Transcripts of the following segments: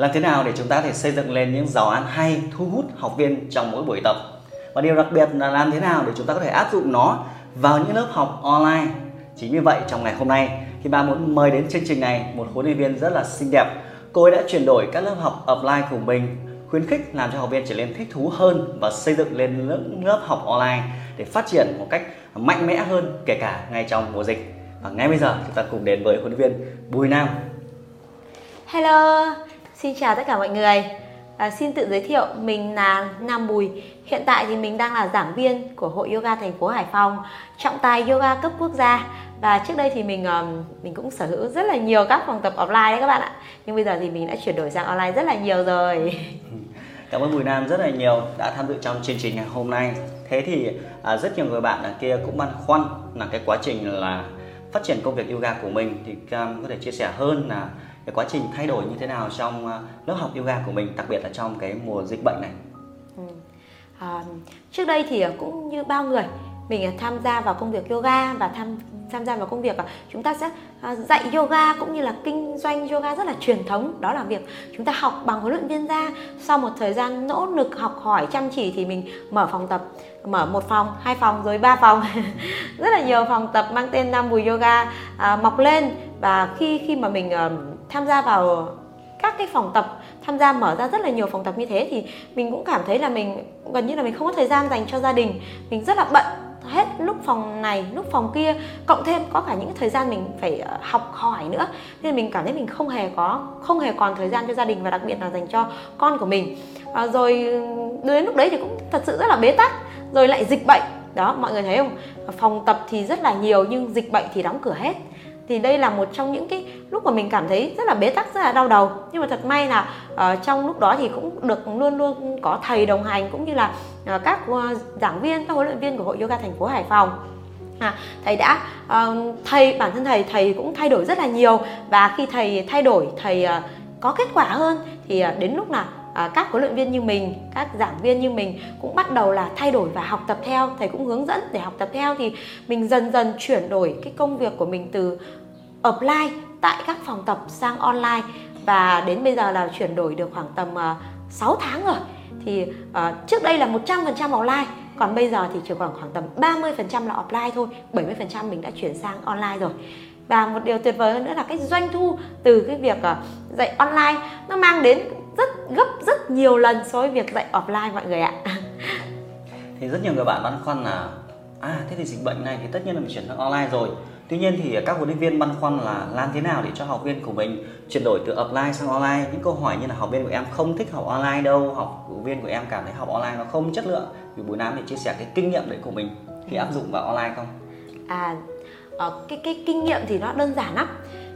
Làm thế nào để chúng ta có thể xây dựng lên những giáo án hay thu hút học viên trong mỗi buổi tập? Và điều đặc biệt là làm thế nào để chúng ta có thể áp dụng nó vào những lớp học online? Chính vì vậy trong ngày hôm nay thì ba muốn mời đến chương trình này một huấn luyện viên rất là xinh đẹp. Cô ấy đã chuyển đổi các lớp học offline của mình khuyến khích làm cho học viên trở nên thích thú hơn và xây dựng lên lớp, lớp học online để phát triển một cách mạnh mẽ hơn kể cả ngay trong mùa dịch. Và ngay bây giờ chúng ta cùng đến với huấn luyện viên Bùi Nam. Hello, xin chào tất cả mọi người. À, xin tự giới thiệu, mình là Nam Bùi. Hiện tại thì mình đang là giảng viên của Hội Yoga thành phố Hải Phòng, trọng tài yoga cấp quốc gia. Và trước đây thì mình mình cũng sở hữu rất là nhiều các phòng tập offline đấy các bạn ạ. Nhưng bây giờ thì mình đã chuyển đổi sang online rất là nhiều rồi. Ừ. Cảm ơn Bùi Nam rất là nhiều đã tham dự trong chương trình ngày hôm nay. Thế thì à, rất nhiều người bạn ở kia cũng băn khoăn là cái quá trình là phát triển công việc yoga của mình thì Cam có thể chia sẻ hơn là cái quá trình thay đổi như thế nào trong ờ, lớp học yoga của mình, đặc biệt là trong cái mùa dịch bệnh này. Ừ. À, trước đây thì ờ, cũng như bao người mình ờ, tham gia vào công việc yoga và tham tham gia vào công việc chúng ta sẽ dạy yoga cũng như là kinh doanh yoga rất là truyền thống đó là việc chúng ta học bằng huấn luyện viên ra sau một thời gian nỗ lực học hỏi chăm chỉ thì mình mở phòng tập mở một phòng hai phòng rồi ba phòng rất là nhiều phòng tập mang tên nam bùi yoga à, mọc lên và khi khi mà mình uh, tham gia vào các cái phòng tập tham gia mở ra rất là nhiều phòng tập như thế thì mình cũng cảm thấy là mình gần như là mình không có thời gian dành cho gia đình. Mình rất là bận hết lúc phòng này lúc phòng kia cộng thêm có cả những thời gian mình phải ờ, học hỏi nữa. Nên mình cảm thấy mình không hề có không hề còn thời gian cho gia đình và đặc biệt là dành cho con của mình. À, rồi ừ, đến lúc đấy thì cũng thật sự rất là bế tắc. Rồi lại dịch bệnh. Đó mọi người thấy không? Phòng tập thì rất là nhiều nhưng dịch bệnh thì đóng cửa hết thì đây là một trong những cái lúc mà mình cảm thấy rất là bế tắc rất là đau đầu. Nhưng mà thật may là uh, trong lúc đó thì cũng được luôn luôn có thầy đồng hành cũng như là uh, các uh, giảng viên các huấn luyện viên của hội yoga thành phố hải phòng. À, thầy đã uh, thầy bản thân thầy thầy cũng thay đổi rất là nhiều. Và khi thầy thay đổi thầy uh, có kết quả hơn thì uh, đến lúc nào à, các huấn luyện viên như mình các giảng viên như mình cũng bắt đầu là thay đổi và học tập theo thầy cũng hướng dẫn để học tập theo. Thì mình dần dần chuyển đổi cái công việc của mình từ offline tại các phòng tập sang online. Và đến bây giờ là chuyển đổi được khoảng tầm ờ, uh, 6 tháng rồi. Thì uh, trước đây là 100% offline còn bây giờ thì chỉ còn khoảng tầm 30% là offline thôi 70% mình đã chuyển sang online rồi. Và một điều tuyệt vời hơn nữa là cái doanh thu từ cái việc uh, dạy online nó mang đến rất gấp rất nhiều lần so với việc dạy offline mọi người ạ thì rất nhiều người bạn băn khoăn là à thế thì dịch bệnh này thì tất nhiên là mình chuyển sang online rồi Tuy nhiên thì các huấn luyện viên băn khoăn là làm thế nào để cho học viên của mình chuyển đổi từ offline sang online. Những câu hỏi như là học viên của em không thích học online đâu, học viên của em cảm thấy học online nó không chất lượng. Thì Bùi Nam thì chia sẻ cái kinh nghiệm đấy của mình khi áp dụng vào online không? À, ờ, cái cái kinh nghiệm thì nó đơn giản lắm.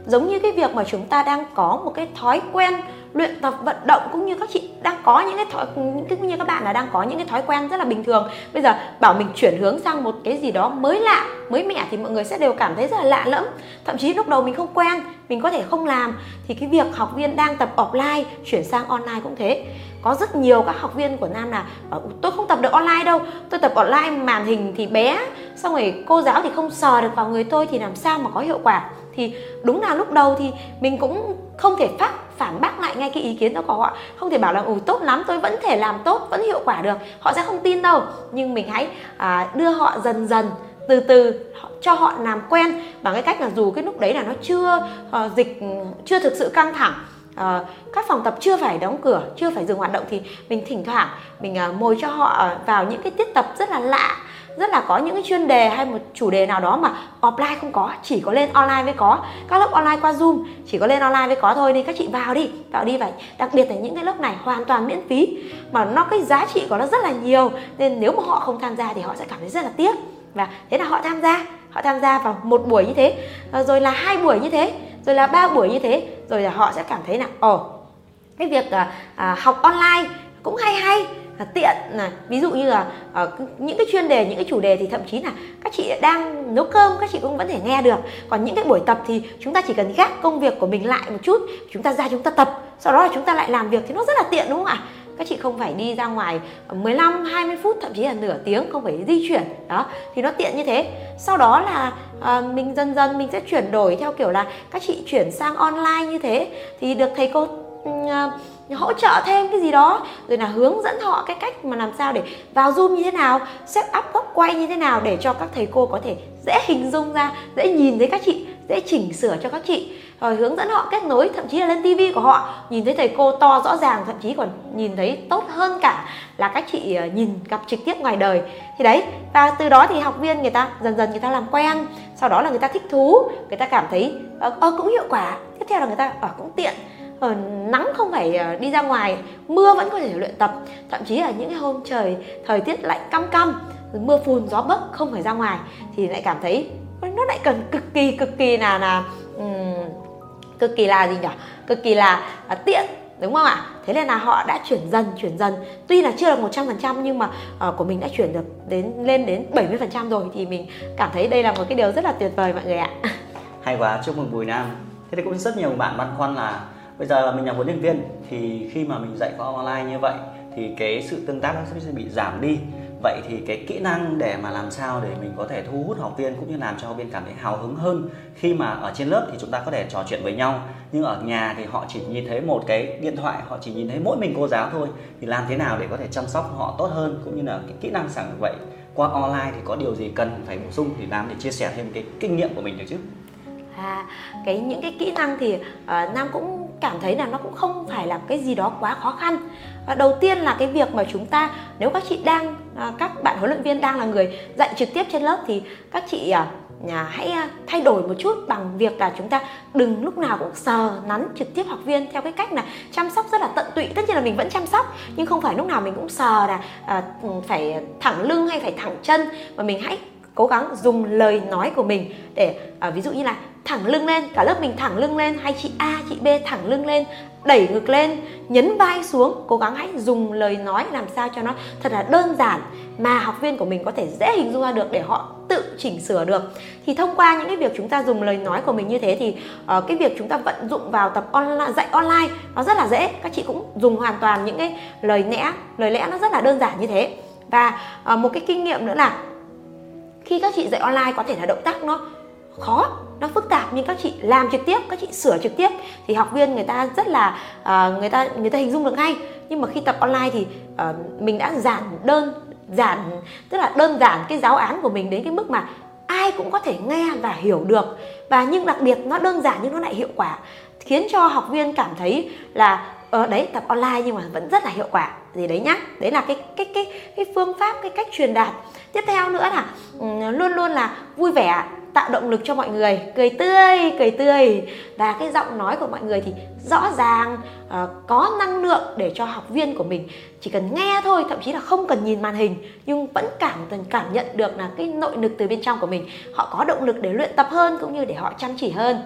Giống như cái việc mà chúng ta đang có một cái thói quen luyện tập vận động cũng như các chị đang có những cái thói cũng như các bạn là đang có những cái thói quen rất là bình thường. Bây giờ bảo mình chuyển hướng sang một cái gì đó mới lạ, mới mẻ thì mọi người sẽ đều cảm thấy rất là lạ lẫm. Thậm chí lúc đầu mình không quen, mình có thể không làm, thì cái việc học viên đang tập offline, chuyển sang online cũng thế. Có rất nhiều các học viên của nam là bảo tôi không tập được online đâu, tôi tập online màn hình thì bé, xong rồi cô giáo thì không sờ được vào người tôi thì làm sao mà có hiệu quả? Thì đúng là lúc đầu thì mình cũng không thể phát phản bác lại ngay cái ý kiến đó của họ. Không thể bảo là ủi tốt lắm tôi vẫn thể làm tốt vẫn hiệu quả được. Họ sẽ không tin đâu. Nhưng mình hãy à, đưa họ dần dần từ từ cho họ làm quen bằng cái cách là dù cái lúc đấy là nó chưa à, dịch chưa thực sự căng thẳng uh, các phòng tập chưa phải đóng cửa chưa phải dừng hoạt động thì mình thỉnh thoảng mình ờ, uh, mồi cho họ vào những cái tiết tập rất là lạ rất là có những cái chuyên đề hay một chủ đề nào đó mà offline không có chỉ có lên online mới có. Các lớp online qua zoom chỉ có lên online mới có thôi nên các chị vào đi vào đi vậy. Đặc biệt là những cái lớp này hoàn toàn miễn phí mà nó cái giá trị của nó rất là nhiều nên nếu mà họ không tham gia thì họ sẽ cảm thấy rất là tiếc. Và thế là họ tham gia họ tham gia vào một buổi như thế à, rồi là hai buổi như thế rồi là ba buổi như thế rồi là họ sẽ cảm thấy là ồ cái việc à, à, học online cũng hay hay là tiện là ví dụ như là uh, những cái chuyên đề những cái chủ đề thì thậm chí là các chị đang nấu cơm các chị cũng vẫn thể nghe được. Còn những cái buổi tập thì chúng ta chỉ cần gác công việc của mình lại một chút chúng ta ra chúng ta tập sau đó là chúng ta lại làm việc thì nó rất là tiện đúng không ạ? Các chị không phải đi ra ngoài ờ, 15 20 phút thậm chí là nửa tiếng không phải di chuyển đó thì nó tiện như thế. Sau đó là à, mình dần dần mình sẽ chuyển đổi theo kiểu là các chị chuyển sang online như thế. Thì được thầy cô hỗ trợ thêm cái gì đó, rồi là hướng dẫn họ cái cách mà làm sao để vào zoom như thế nào, set up góc quay như thế nào để cho các thầy cô có thể dễ hình dung ra, dễ nhìn thấy các chị, dễ chỉnh sửa cho các chị. Rồi hướng dẫn họ kết nối, thậm chí là lên tivi của họ, nhìn thấy thầy cô to rõ ràng, thậm chí còn nhìn thấy tốt hơn cả là các chị ờ, nhìn gặp trực tiếp ngoài đời. Thì đấy, và từ đó thì học viên người ta dần dần người ta làm quen, sau đó là người ta thích thú, người ta cảm thấy ờ, ờ cũng hiệu quả. Tiếp theo là người ta ở cũng tiện. Ờ, nắng không phải ờ, đi ra ngoài mưa vẫn có thể luyện tập. Thậm chí là những cái hôm trời thời tiết lạnh căm căm mưa phùn gió bấc không phải ra ngoài thì lại cảm thấy nó lại cần cực kỳ cực kỳ là là um, cực kỳ là gì nhỉ? Cực kỳ là uh, tiện đúng không ạ? Thế nên là họ đã chuyển dần chuyển dần. Tuy là chưa là 100% nhưng mà uh, của mình đã chuyển được đến lên đến 70% rồi thì mình cảm thấy đây là một cái điều rất là tuyệt vời mọi người ạ. Hay quá chúc mừng Bùi Nam. Thế thì cũng rất nhiều bạn băn khoăn là bây giờ mình là huấn luyện viên thì khi mà mình dạy qua online như vậy thì cái sự tương tác nó sẽ bị giảm đi. Vậy thì cái kỹ năng để mà làm sao để mình có thể thu hút học viên cũng như làm cho học viên cảm thấy hào hứng hơn khi mà ở trên lớp thì chúng ta có thể trò chuyện với nhau. Nhưng ở nhà thì họ chỉ nhìn thấy một cái điện thoại họ chỉ nhìn thấy mỗi mình cô giáo thôi. Thì làm thế nào để có thể chăm sóc họ tốt hơn cũng như là cái kỹ năng sẵn vậy qua online thì có điều gì cần phải bổ sung thì làm để chia sẻ thêm cái kinh nghiệm của mình được chứ? À cái những cái kỹ năng thì uh, nam cũng cảm thấy là nó cũng không phải là cái gì đó quá khó khăn. Và đầu tiên là cái việc mà chúng ta nếu các chị đang à, các bạn huấn luyện viên đang là người dạy trực tiếp trên lớp thì các chị à, nhà hãy à, thay đổi một chút bằng việc là chúng ta đừng lúc nào cũng sờ nắn trực tiếp học viên theo cái cách là chăm sóc rất là tận tụy. Tất nhiên là mình vẫn chăm sóc nhưng không phải lúc nào mình cũng sờ là à, ừ, phải thẳng lưng hay phải thẳng chân. Mà mình hãy cố gắng dùng lời nói của mình để à, ví dụ như là thẳng lưng lên cả lớp mình thẳng lưng lên hay chị A chị B thẳng lưng lên đẩy ngực lên nhấn vai xuống cố gắng hãy dùng lời nói làm sao cho nó thật là đơn giản mà học viên của mình có thể dễ hình dung ra được để họ tự chỉnh sửa được. Thì thông qua những cái việc chúng ta dùng lời nói của mình như thế thì uh, cái việc chúng ta vận dụng vào tập online dạy online nó rất là dễ. Các chị cũng dùng hoàn toàn những cái lời lẽ lời lẽ nó rất là đơn giản như thế. Và uh, một cái kinh nghiệm nữa là khi các chị dạy online có thể là động tác nó khó nó phức tạp nhưng các chị làm trực tiếp các chị sửa trực tiếp thì học viên người ta rất là uh, người ta người ta hình dung được ngay. Nhưng mà khi tập online thì uh, mình đã giản đơn giản tức là đơn giản cái giáo án của mình đến cái mức mà ai cũng có thể nghe và hiểu được. Và nhưng đặc biệt nó đơn giản nhưng nó lại hiệu quả khiến cho học viên cảm thấy là ờ, đấy tập online nhưng mà vẫn rất là hiệu quả. Gì đấy nhá đấy là cái cái cái cái phương pháp cái cách truyền đạt. Tiếp theo nữa là ừ, luôn luôn là vui vẻ tạo động lực cho mọi người. Cười tươi cười tươi. Và cái giọng nói của mọi người thì rõ ràng uh, có năng lượng để cho học viên của mình chỉ cần nghe thôi thậm chí là không cần nhìn màn hình nhưng vẫn cảm cảm nhận được là cái nội lực từ bên trong của mình. Họ có động lực để luyện tập hơn cũng như để họ chăm chỉ hơn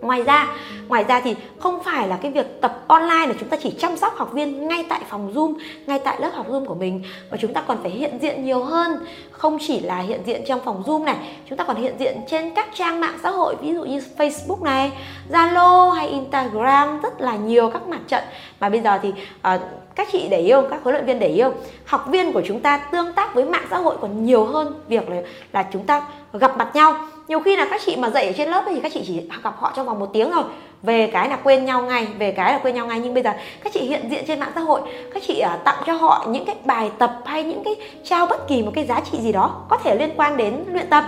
ngoài ra ngoài ra thì không phải là cái việc tập online là chúng ta chỉ chăm sóc học viên ngay tại phòng zoom ngay tại lớp học zoom của mình mà chúng ta còn phải hiện diện nhiều hơn. Không chỉ là hiện diện trong phòng zoom này chúng ta còn hiện diện trên các trang mạng xã hội ví dụ như facebook này zalo hay instagram rất là nhiều các mặt trận. Mà bây giờ thì uh, các chị để yêu các huấn luyện viên để yêu học viên của chúng ta tương tác với mạng xã hội còn nhiều hơn. Việc là, là chúng ta gặp mặt nhau nhiều khi là các chị mà dạy ở trên lớp thì các chị chỉ gặp họ trong vòng một tiếng rồi về cái là quên nhau ngay về cái là quên nhau ngay. Nhưng bây giờ các chị hiện diện trên mạng xã hội các chị uh, tặng cho họ những cái bài tập hay những cái trao bất kỳ một cái giá trị gì đó có thể liên quan đến luyện tập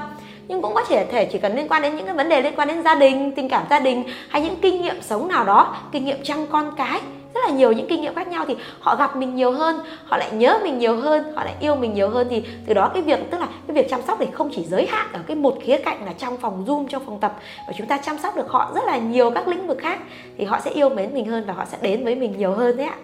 nhưng cũng có thể thể chỉ cần liên quan đến những cái vấn đề liên quan đến gia đình, tình cảm gia đình hay những kinh nghiệm sống nào đó, kinh nghiệm chăm con cái, rất là nhiều những kinh nghiệm khác nhau thì họ gặp mình nhiều hơn, họ lại nhớ mình nhiều hơn, họ lại yêu mình nhiều hơn thì từ đó cái việc, tức là cái việc chăm sóc thì không chỉ giới hạn ở cái một khía cạnh là trong phòng zoom, trong phòng tập và chúng ta chăm sóc được họ rất là nhiều các lĩnh vực khác thì họ sẽ yêu mến mình hơn và họ sẽ đến với mình nhiều hơn đấy ạ.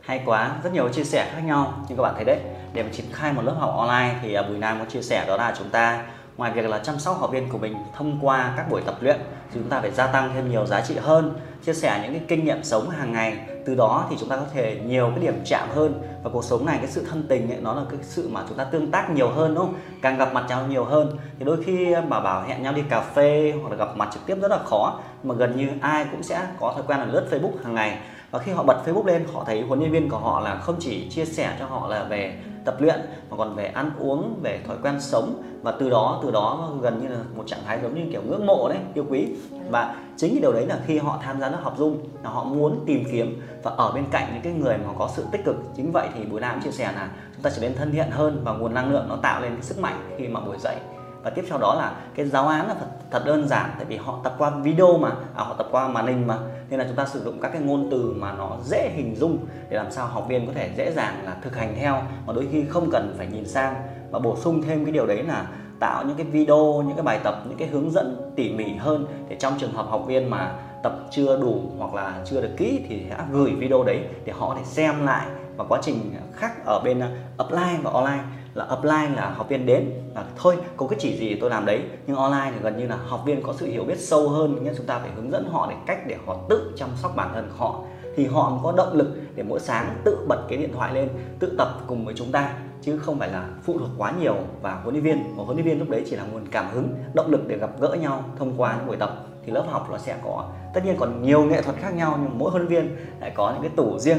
Hay quá, rất nhiều chia sẻ khác nhau nhưng các bạn thấy đấy. Để mà triển khai một lớp học online thì à, bùi nam có chia sẻ đó là chúng ta ngoài việc là chăm sóc học viên của mình thông qua các buổi tập luyện thì chúng ta phải gia tăng thêm nhiều giá trị hơn chia sẻ những cái kinh nghiệm sống hàng ngày. Từ đó thì chúng ta có thể nhiều cái điểm chạm hơn và cuộc sống này cái sự thân tình ấy, nó là cái sự mà chúng ta tương tác nhiều hơn đúng không? Càng gặp mặt nhau nhiều hơn thì đôi khi ờ, mà bảo hẹn nhau đi cà phê hoặc là gặp mặt trực tiếp rất là khó. Mà gần như ai cũng sẽ có thói quen là lướt Facebook hàng ngày. Và khi họ bật Facebook lên họ thấy huấn luyện viên của họ là không chỉ chia sẻ cho họ là về tập luyện, mà còn về ăn uống, về thói quen sống. Và từ đó từ đó gần như là một trạng thái giống như kiểu ngưỡng mộ đấy, yêu quý. Và chính cái điều đấy là khi họ tham gia lớp học dung là họ muốn tìm kiếm và ở bên cạnh những cái người mà có sự tích cực. Chính vậy thì buổi nam chia sẻ là chúng ta trở nên thân thiện hơn và nguồn năng lượng nó tạo lên cái sức mạnh khi mà buổi dậy và tiếp sau đó là cái giáo án là thật, thật đơn giản tại vì họ tập qua video mà à, họ tập qua màn hình mà. Nên là chúng ta sử dụng các cái ngôn từ mà nó dễ hình dung để làm sao học viên có thể dễ dàng là thực hành theo mà đôi khi không cần phải nhìn sang. Và bổ sung thêm cái điều đấy là tạo những cái video những cái bài tập những cái hướng dẫn tỉ mỉ hơn để trong trường hợp học viên mà tập chưa đủ hoặc là chưa được kỹ thì sẽ gửi video đấy để họ có thể xem lại. Và quá trình khác ở bên ờ, offline và online là offline là học viên đến là thôi, có cái chỉ gì tôi làm đấy. Nhưng online thì gần như là học viên có sự hiểu biết sâu hơn nên chúng ta phải hướng dẫn họ để cách để họ tự chăm sóc bản thân họ. Thì họ có động lực để mỗi sáng tự bật cái điện thoại lên, tự tập cùng với chúng ta, chứ không phải là phụ thuộc quá nhiều vào huấn luyện viên. Một huấn luyện viên lúc đấy chỉ là nguồn cảm hứng, động lực để gặp gỡ nhau thông qua những buổi tập. Thì lớp học nó sẽ có, tất nhiên còn nhiều nghệ thuật khác nhau, nhưng mỗi huấn luyện viên lại có những cái tủ riêng.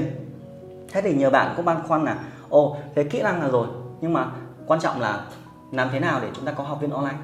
Thế thì nhiều bạn cũng băn khoăn là, ồ, thế kỹ năng là rồi nhưng mà quan trọng là làm thế nào để chúng ta có học viên online?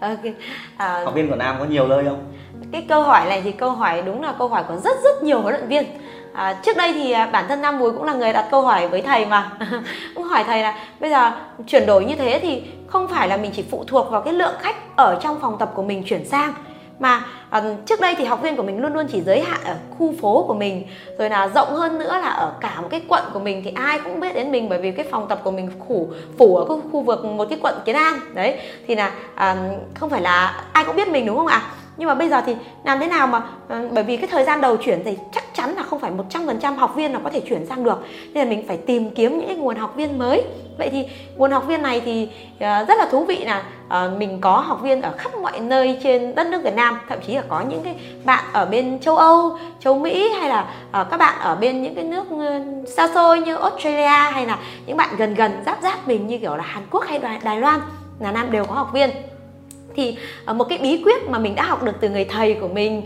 Okay. à, học viên của nam có nhiều nơi không? cái câu hỏi này thì câu hỏi đúng là câu hỏi của rất rất nhiều huấn luyện viên. À, trước đây thì à, bản thân nam bùi cũng là người đặt câu hỏi với thầy mà. Cũng hỏi thầy là bây giờ chuyển đổi như thế thì không phải là mình chỉ phụ thuộc vào cái lượng khách ở trong phòng tập của mình chuyển sang mà à, trước đây thì học viên của mình luôn luôn chỉ giới hạn ở khu phố của mình rồi là rộng hơn nữa là ở cả một cái quận của mình thì ai cũng biết đến mình bởi vì cái phòng tập của mình phủ phủ ở cái khu vực một cái quận kiến an. Đấy thì là à, không phải là ai cũng biết mình đúng không ạ? Nhưng mà bây giờ thì làm thế nào mà ờ, bởi vì cái thời gian đầu chuyển thì chắc chắn là không phải 100% học viên là có thể chuyển sang được. Nên là mình phải tìm kiếm những cái nguồn học viên mới. Vậy thì nguồn học viên này thì ờ, rất là thú vị là ờ, mình có học viên ở khắp mọi nơi trên đất nước Việt Nam. Thậm chí là có những cái bạn ở bên châu Âu, châu Mỹ hay là các bạn ở bên những cái nước xa xôi như Australia hay là những bạn gần gần, giáp giáp mình như kiểu là Hàn Quốc hay Đài Loan. Là Nam đều có học viên thì ờ, một cái bí quyết mà mình đã học được từ người thầy của mình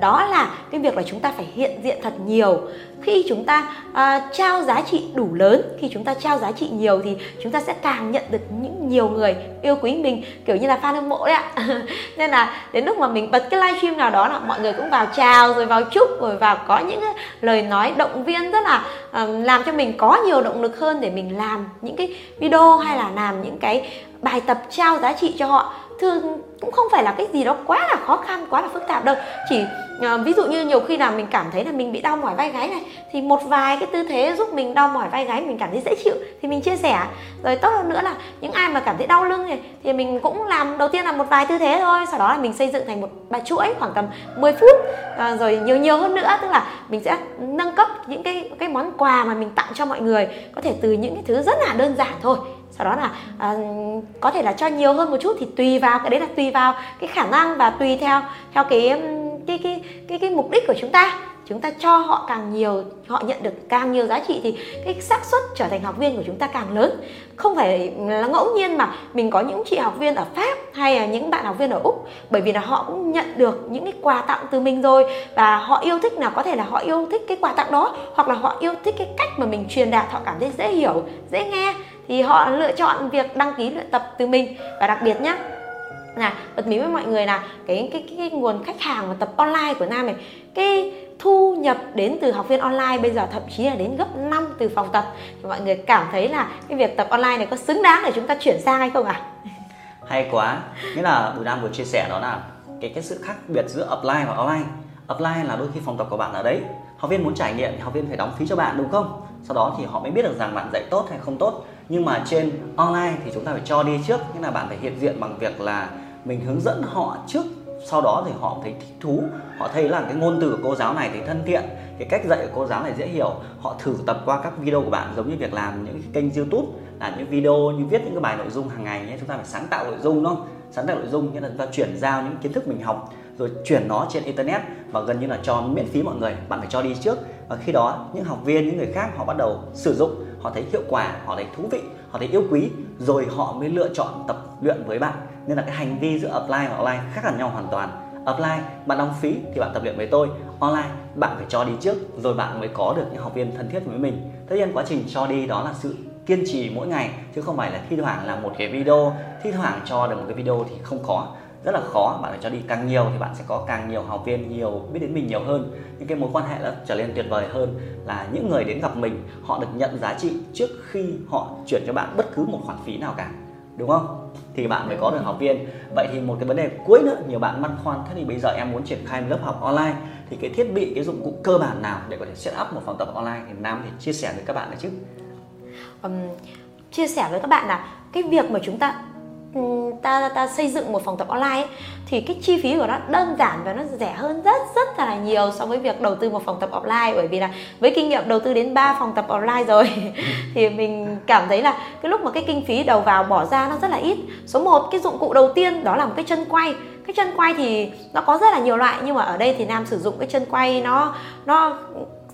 đó là cái việc là chúng ta phải hiện diện thật nhiều. Khi chúng ta uh, trao giá trị đủ lớn khi chúng ta trao giá trị nhiều thì chúng ta sẽ càng nhận được những nhiều người yêu quý mình kiểu như là fan hâm mộ đấy ạ. Nên là đến lúc mà mình bật cái livestream nào đó là mọi người cũng vào chào rồi vào chúc rồi vào có những lời nói động viên rất là uh, làm cho mình có nhiều động lực hơn để mình làm những cái video hay là làm những cái bài tập trao giá trị cho họ thường cũng không phải là cái gì đó quá là khó khăn quá là phức tạp đâu. Chỉ uh, ví dụ như nhiều khi nào mình cảm thấy là mình bị đau mỏi vai gáy này thì một vài cái tư thế giúp mình đau mỏi vai gáy mình cảm thấy dễ chịu thì mình chia sẻ. Rồi tốt hơn nữa là những ai mà cảm thấy đau lưng này thì mình cũng làm đầu tiên là một vài tư thế thôi sau đó là mình xây dựng thành một bài chuỗi khoảng tầm 10 phút. Uh, rồi nhiều nhiều hơn nữa tức là mình sẽ nâng cấp những cái cái món quà mà mình tặng cho mọi người có thể từ những cái thứ rất là đơn giản thôi sau đó là à, có thể là cho nhiều hơn một chút thì tùy vào cái đấy là tùy vào cái khả năng và tùy theo theo cái cái cái cái cái mục đích của chúng ta. Chúng ta cho họ càng nhiều họ nhận được càng nhiều giá trị thì cái xác suất trở thành học viên của chúng ta càng lớn. Không phải là ngẫu nhiên mà mình có những chị học viên ở pháp hay là những bạn học viên ở úc bởi vì là họ cũng nhận được những cái quà tặng từ mình rồi và họ yêu thích là có thể là họ yêu thích cái quà tặng đó hoặc là họ yêu thích cái cách mà mình truyền đạt họ cảm thấy dễ hiểu dễ nghe thì họ lựa chọn việc đăng ký luyện tập từ mình và đặc biệt nhá là bật mí với mọi người là cái cái, cái, cái nguồn khách hàng và tập online của nam này cái thu nhập đến từ học viên online bây giờ thậm chí là đến gấp 5 từ phòng tập thì mọi người cảm thấy là cái việc tập online này có xứng đáng để chúng ta chuyển sang hay không ạ? À? Hay quá, nghĩa là Bùi Nam vừa chia sẻ đó là cái cái sự khác biệt giữa offline và online. Offline là đôi khi phòng tập của bạn ở đấy, học viên muốn trải nghiệm thì học viên phải đóng phí cho bạn đúng không? Sau đó thì họ mới biết được rằng bạn dạy tốt hay không tốt. Nhưng mà trên online thì chúng ta phải cho đi trước, nghĩa là bạn phải hiện diện bằng việc là mình hướng dẫn họ trước. Sau đó thì họ thấy thích thú. Họ thấy là cái ngôn từ của cô giáo này thấy thân thiện. Cái cách dạy của cô giáo này dễ hiểu. Họ thử tập qua các video của bạn giống như việc làm những kênh youtube là những video như viết những cái bài nội dung hàng ngày nhé. Chúng ta phải sáng tạo nội dung đúng không? Sáng tạo nội dung nghĩa là chúng ta chuyển giao những kiến thức mình học rồi chuyển nó trên internet và gần như là cho miễn phí mọi người. Bạn phải cho đi trước. Và khi đó những học viên những người khác họ bắt đầu sử dụng họ thấy hiệu quả, họ thấy thú vị, họ thấy yêu quý, rồi họ mới lựa chọn tập luyện với bạn. Nên là cái hành vi giữa offline và online khác hẳn nhau hoàn toàn. Offline, bạn đóng phí thì bạn tập luyện với tôi. Online, bạn phải cho đi trước, rồi bạn mới có được những học viên thân thiết với mình. Tất nhiên quá trình cho đi đó là sự kiên trì mỗi ngày, chứ không phải là thi thoảng là một cái video, thi thoảng cho được một cái video thì không có rất là khó. Bạn phải cho đi càng nhiều thì bạn sẽ có càng nhiều học viên nhiều biết đến mình nhiều hơn. Những cái mối quan hệ nó trở nên tuyệt vời hơn là những người đến gặp mình họ được nhận giá trị trước khi họ chuyển cho bạn bất cứ một khoản phí nào cả đúng không? Thì bạn mới có được học viên. Vậy thì một cái vấn đề cuối nữa nhiều bạn băn khoăn thế thì bây giờ em muốn triển khai một lớp học online thì cái thiết bị cái dụng cụ cơ bản nào để có thể set up một phòng tập online? Thì nam thì chia sẻ với các bạn được chứ. Um, chia sẻ với các bạn là cái việc mà chúng ta Ừ, ta ta xây dựng một phòng tập online ấy, thì cái chi phí của nó đơn giản và nó rẻ hơn rất rất là nhiều so với việc đầu tư một phòng tập offline. Bởi vì là với kinh nghiệm đầu tư đến 3 phòng tập online rồi thì mình cảm thấy là cái lúc mà cái kinh phí đầu vào bỏ ra nó rất là ít. Số 1 cái dụng cụ đầu tiên đó là một cái chân quay. Cái chân quay thì nó có rất là nhiều loại nhưng mà ở đây thì nam sử dụng cái chân quay nó nó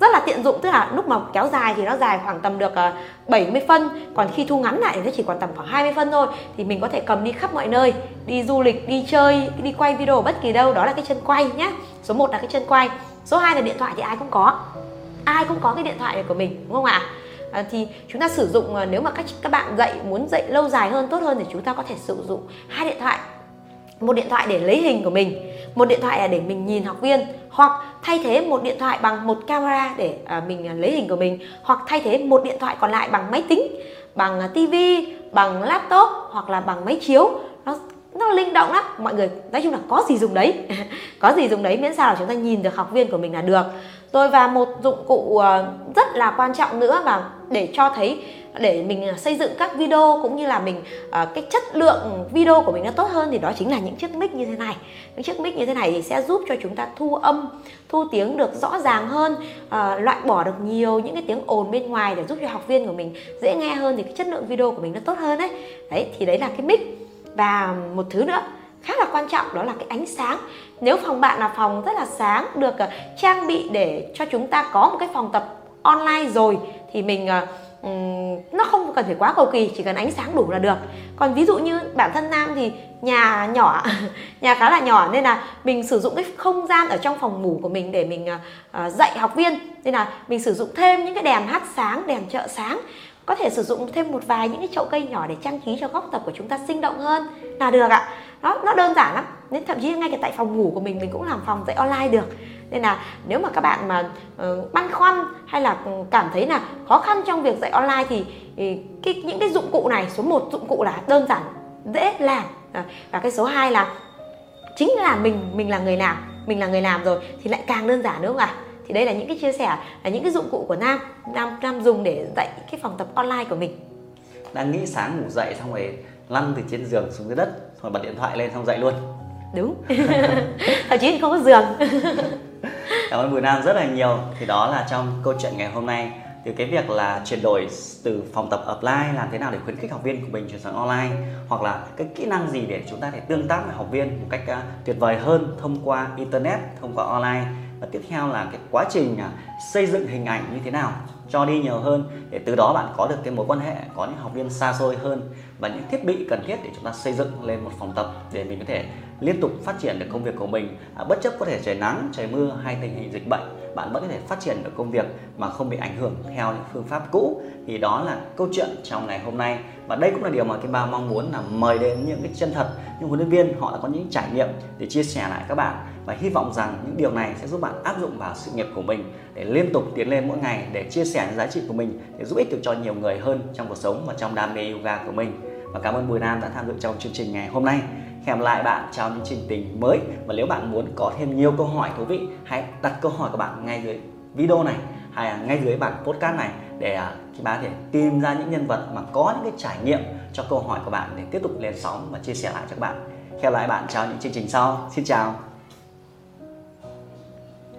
rất là tiện dụng tức là lúc mà kéo dài thì nó dài khoảng tầm được ờ, 70 phân còn khi thu ngắn lại thì nó chỉ còn tầm khoảng 20 phân thôi thì mình có thể cầm đi khắp mọi nơi đi du lịch đi chơi đi quay video bất kỳ đâu đó là cái chân quay nhé số 1 là cái chân quay số 2 là điện thoại thì ai cũng có ai cũng có cái điện thoại này của mình đúng không ạ? À, thì chúng ta sử dụng ờ, nếu mà các các bạn dạy muốn dạy lâu dài hơn tốt hơn thì chúng ta có thể sử dụng hai điện thoại một điện thoại để lấy hình của mình một điện thoại là để mình nhìn học viên hoặc thay thế một điện thoại bằng một camera để à, mình à, lấy hình của mình hoặc thay thế một điện thoại còn lại bằng máy tính bằng à, tivi bằng laptop hoặc là bằng máy chiếu. Nó nó linh động lắm. Mọi người nói chung là có gì dùng đấy có gì dùng đấy miễn sao là chúng ta nhìn được học viên của mình là được rồi và một dụng cụ ờ, rất là quan trọng nữa và để cho thấy, để mình ờ, xây dựng các video cũng như là mình ờ, cái chất lượng video của mình nó tốt hơn thì đó chính là những chiếc mic như thế này. Những chiếc mic như thế này thì sẽ giúp cho chúng ta thu âm, thu tiếng được rõ ràng hơn loại bỏ được nhiều những cái tiếng ồn bên ngoài để giúp cho học viên của mình dễ nghe hơn thì cái chất lượng video của mình nó tốt hơn đấy đấy, thì đấy là cái mic. Và một thứ nữa khá là quan trọng, đó là cái ánh sáng. Nếu phòng bạn là phòng rất là sáng, được ờ, trang bị để cho chúng ta có một cái phòng tập online rồi, thì mình ờ, nó không cần phải quá cầu kỳ, chỉ cần ánh sáng đủ là được. Còn ví dụ như bản thân nam thì nhà nhỏ, nhà khá là nhỏ, nên là mình sử dụng cái không gian ở trong phòng ngủ của mình để mình ờ, dạy học viên. Nên là mình sử dụng thêm những cái đèn hát sáng, đèn trợ sáng. Có thể sử dụng thêm một vài những cái chậu cây nhỏ để trang trí cho góc tập của chúng ta sinh động hơn. Là được ạ nó nó đơn giản lắm. Nên thậm chí ngay cả tại phòng ngủ của mình mình cũng làm phòng dạy online được. Nên là nếu mà các bạn mà uh, băn khoăn hay là ừ, cảm thấy là khó khăn trong việc dạy online thì, thì cái những cái dụng cụ này số 1 dụng cụ là đơn giản dễ làm. Ờ, và cái số 2 là chính là mình mình là người làm mình là người làm rồi thì lại càng đơn giản nữa không ạ? Thì đây là những cái chia sẻ là những cái dụng cụ của nam nam nam dùng để dạy cái phòng tập online của mình. Đang nghĩ sáng ngủ dậy xong rồi lăn từ trên giường xuống dưới đất rồi bật điện thoại lên xong dậy luôn. Đúng. Thậm chí thì không có giường. Cảm ơn Bùi Nam rất là nhiều. Thì đó là trong câu chuyện ngày hôm nay. Từ cái việc là chuyển đổi từ phòng tập offline làm thế nào để khuyến khích học viên của mình chuyển sang online hoặc là cái kỹ năng gì để chúng ta thể tương tác với học viên một cách uh, tuyệt vời hơn thông qua internet thông qua online. Và tiếp theo là cái quá trình uh, xây dựng hình ảnh như thế nào cho đi nhiều hơn để từ đó bạn có được cái mối quan hệ, có những học viên xa xôi hơn và những thiết bị cần thiết để chúng ta xây dựng lên một phòng tập để mình có thể liên tục phát triển được công việc của mình. À, bất chấp có thể trời nắng, trời mưa hay tình hình dịch bệnh bạn vẫn có thể phát triển được công việc mà không bị ảnh hưởng theo những phương pháp cũ. Thì đó là câu chuyện trong ngày hôm nay. Và đây cũng là điều mà cái ba mong muốn là mời đến những cái chân thật, những huấn luyện viên, họ đã có những trải nghiệm để chia sẻ lại các bạn. Và hy vọng rằng những điều này sẽ giúp bạn áp dụng vào sự nghiệp của mình để liên tục tiến lên mỗi ngày để chia sẻ những giá trị của mình, để giúp ích được cho nhiều người hơn trong cuộc sống và trong đam mê yoga của mình. Và cảm ơn Bùi Nam đã tham dự trong chương trình ngày hôm nay hẹn lại bạn trong những chương trình mới. Và nếu bạn muốn có thêm nhiều câu hỏi thú vị, hãy đặt câu hỏi của bạn ngay dưới video này, hay là ngay dưới bản podcast này để à, khi bạn có thể tìm ra những nhân vật mà có những cái trải nghiệm cho câu hỏi của bạn để tiếp tục lên sóng và chia sẻ lại cho các bạn. Hẹn lại bạn trong những chương trình sau. Xin chào!